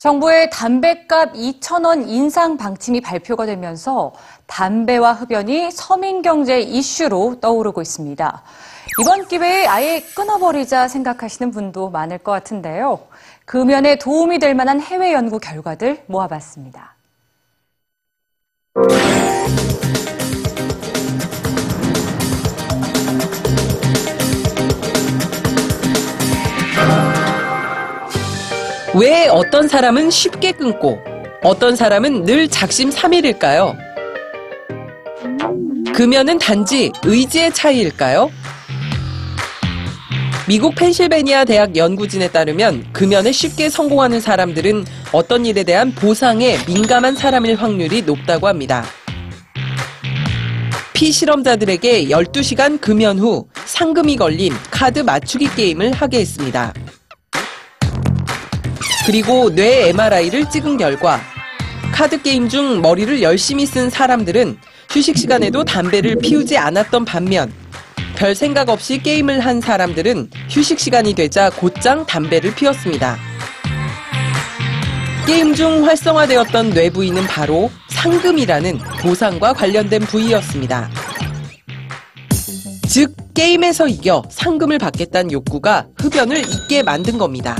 정부의 담배값 2,000원 인상 방침이 발표가 되면서 담배와 흡연이 서민 경제 이슈로 떠오르고 있습니다. 이번 기회에 아예 끊어버리자 생각하시는 분도 많을 것 같은데요. 금연에 도움이 될 만한 해외 연구 결과들 모아봤습니다. 왜 어떤 사람은 쉽게 끊고 어떤 사람은 늘 작심삼일일까요? 금연은 단지 의지의 차이일까요? 미국 펜실베니아 대학 연구진에 따르면 금연에 쉽게 성공하는 사람들은 어떤 일에 대한 보상에 민감한 사람일 확률이 높다고 합니다. 피실험자들에게 12시간 금연 후 상금이 걸린 카드 맞추기 게임을 하게 했습니다. 그리고 뇌 MRI를 찍은 결과 카드 게임 중 머리를 열심히 쓴 사람들은 휴식 시간에도 담배를 피우지 않았던 반면 별 생각 없이 게임을 한 사람들은 휴식 시간이 되자 곧장 담배를 피웠습니다. 게임 중 활성화되었던 뇌 부위는 바로 상금이라는 보상과 관련된 부위였습니다. 즉, 게임에서 이겨 상금을 받겠다는 욕구가 흡연을 잊게 만든 겁니다.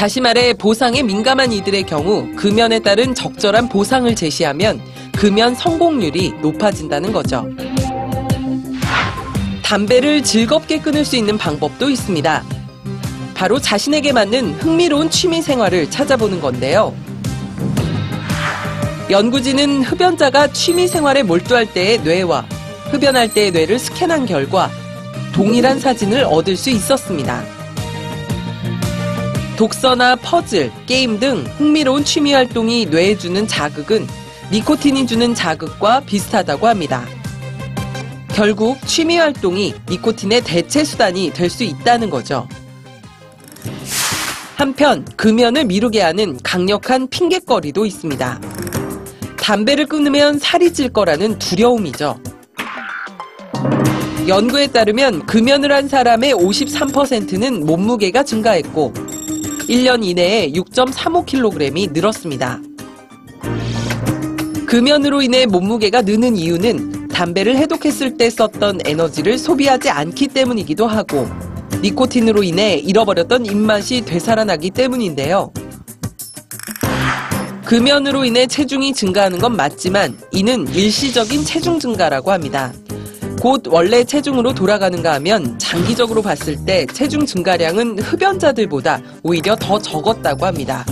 다시 말해 보상에 민감한 이들의 경우 금연에 따른 적절한 보상을 제시하면 금연 성공률이 높아진다는 거죠. 담배를 즐겁게 끊을 수 있는 방법도 있습니다. 바로 자신에게 맞는 흥미로운 취미 생활을 찾아보는 건데요. 연구진은 흡연자가 취미 생활에 몰두할 때의 뇌와 흡연할 때의 뇌를 스캔한 결과 동일한 사진을 얻을 수 있었습니다. 독서나 퍼즐, 게임 등 흥미로운 취미 활동이 뇌에 주는 자극은 니코틴이 주는 자극과 비슷하다고 합니다. 결국 취미 활동이 니코틴의 대체 수단이 될 수 있다는 거죠. 한편 금연을 미루게 하는 강력한 핑곗거리도 있습니다. 담배를 끊으면 살이 찔 거라는 두려움이죠. 연구에 따르면 금연을 한 사람의 53%는 몸무게가 증가했고 1년 이내에 6.35kg이 늘었습니다. 금연으로 인해 몸무게가 느는 이유는 담배를 해독했을 때 썼던 에너지를 소비하지 않기 때문이기도 하고 니코틴으로 인해 잃어버렸던 입맛이 되살아나기 때문인데요. 금연으로 인해 체중이 증가하는 건 맞지만 이는 일시적인 체중 증가라고 합니다. 곧 원래 체중으로 돌아가는가 하면 장기적으로 봤을 때 체중 증가량은 흡연자들보다 오히려 더 적었다고 합니다.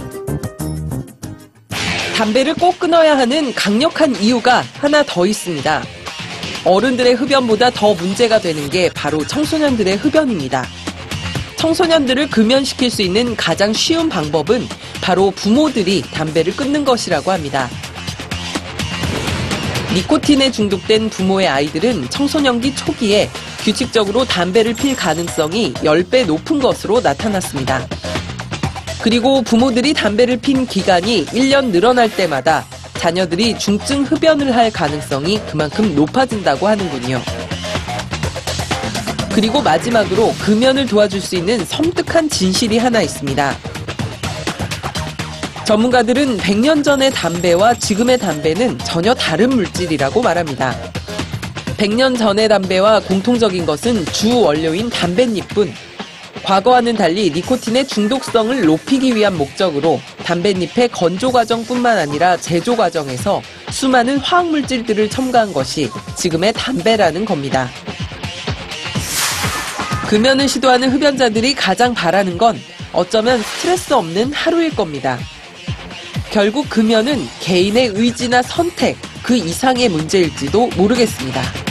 담배를 꼭 끊어야 하는 강력한 이유가 하나 더 있습니다. 어른들의 흡연보다 더 문제가 되는 게 바로 청소년들의 흡연입니다. 청소년들을 금연시킬 수 있는 가장 쉬운 방법은 바로 부모들이 담배를 끊는 것이라고 합니다. 니코틴에 중독된 부모의 아이들은 청소년기 초기에 규칙적으로 담배를 필 가능성이 10배 높은 것으로 나타났습니다. 그리고 부모들이 담배를 핀 기간이 1년 늘어날 때마다 자녀들이 중증 흡연을 할 가능성이 그만큼 높아진다고 하는군요. 그리고 마지막으로 금연을 도와줄 수 있는 섬뜩한 진실이 하나 있습니다. 전문가들은 100년 전의 담배와 지금의 담배는 전혀 다른 물질이라고 말합니다. 100년 전의 담배와 공통적인 것은 주 원료인 담뱃잎뿐 과거와는 달리 니코틴의 중독성을 높이기 위한 목적으로 담뱃잎의 건조 과정뿐만 아니라 제조 과정에서 수많은 화학 물질들을 첨가한 것이 지금의 담배라는 겁니다. 금연을 시도하는 흡연자들이 가장 바라는 건 어쩌면 스트레스 없는 하루일 겁니다. 결국 금연은 개인의 의지나 선택 그 이상의 문제일지도 모르겠습니다.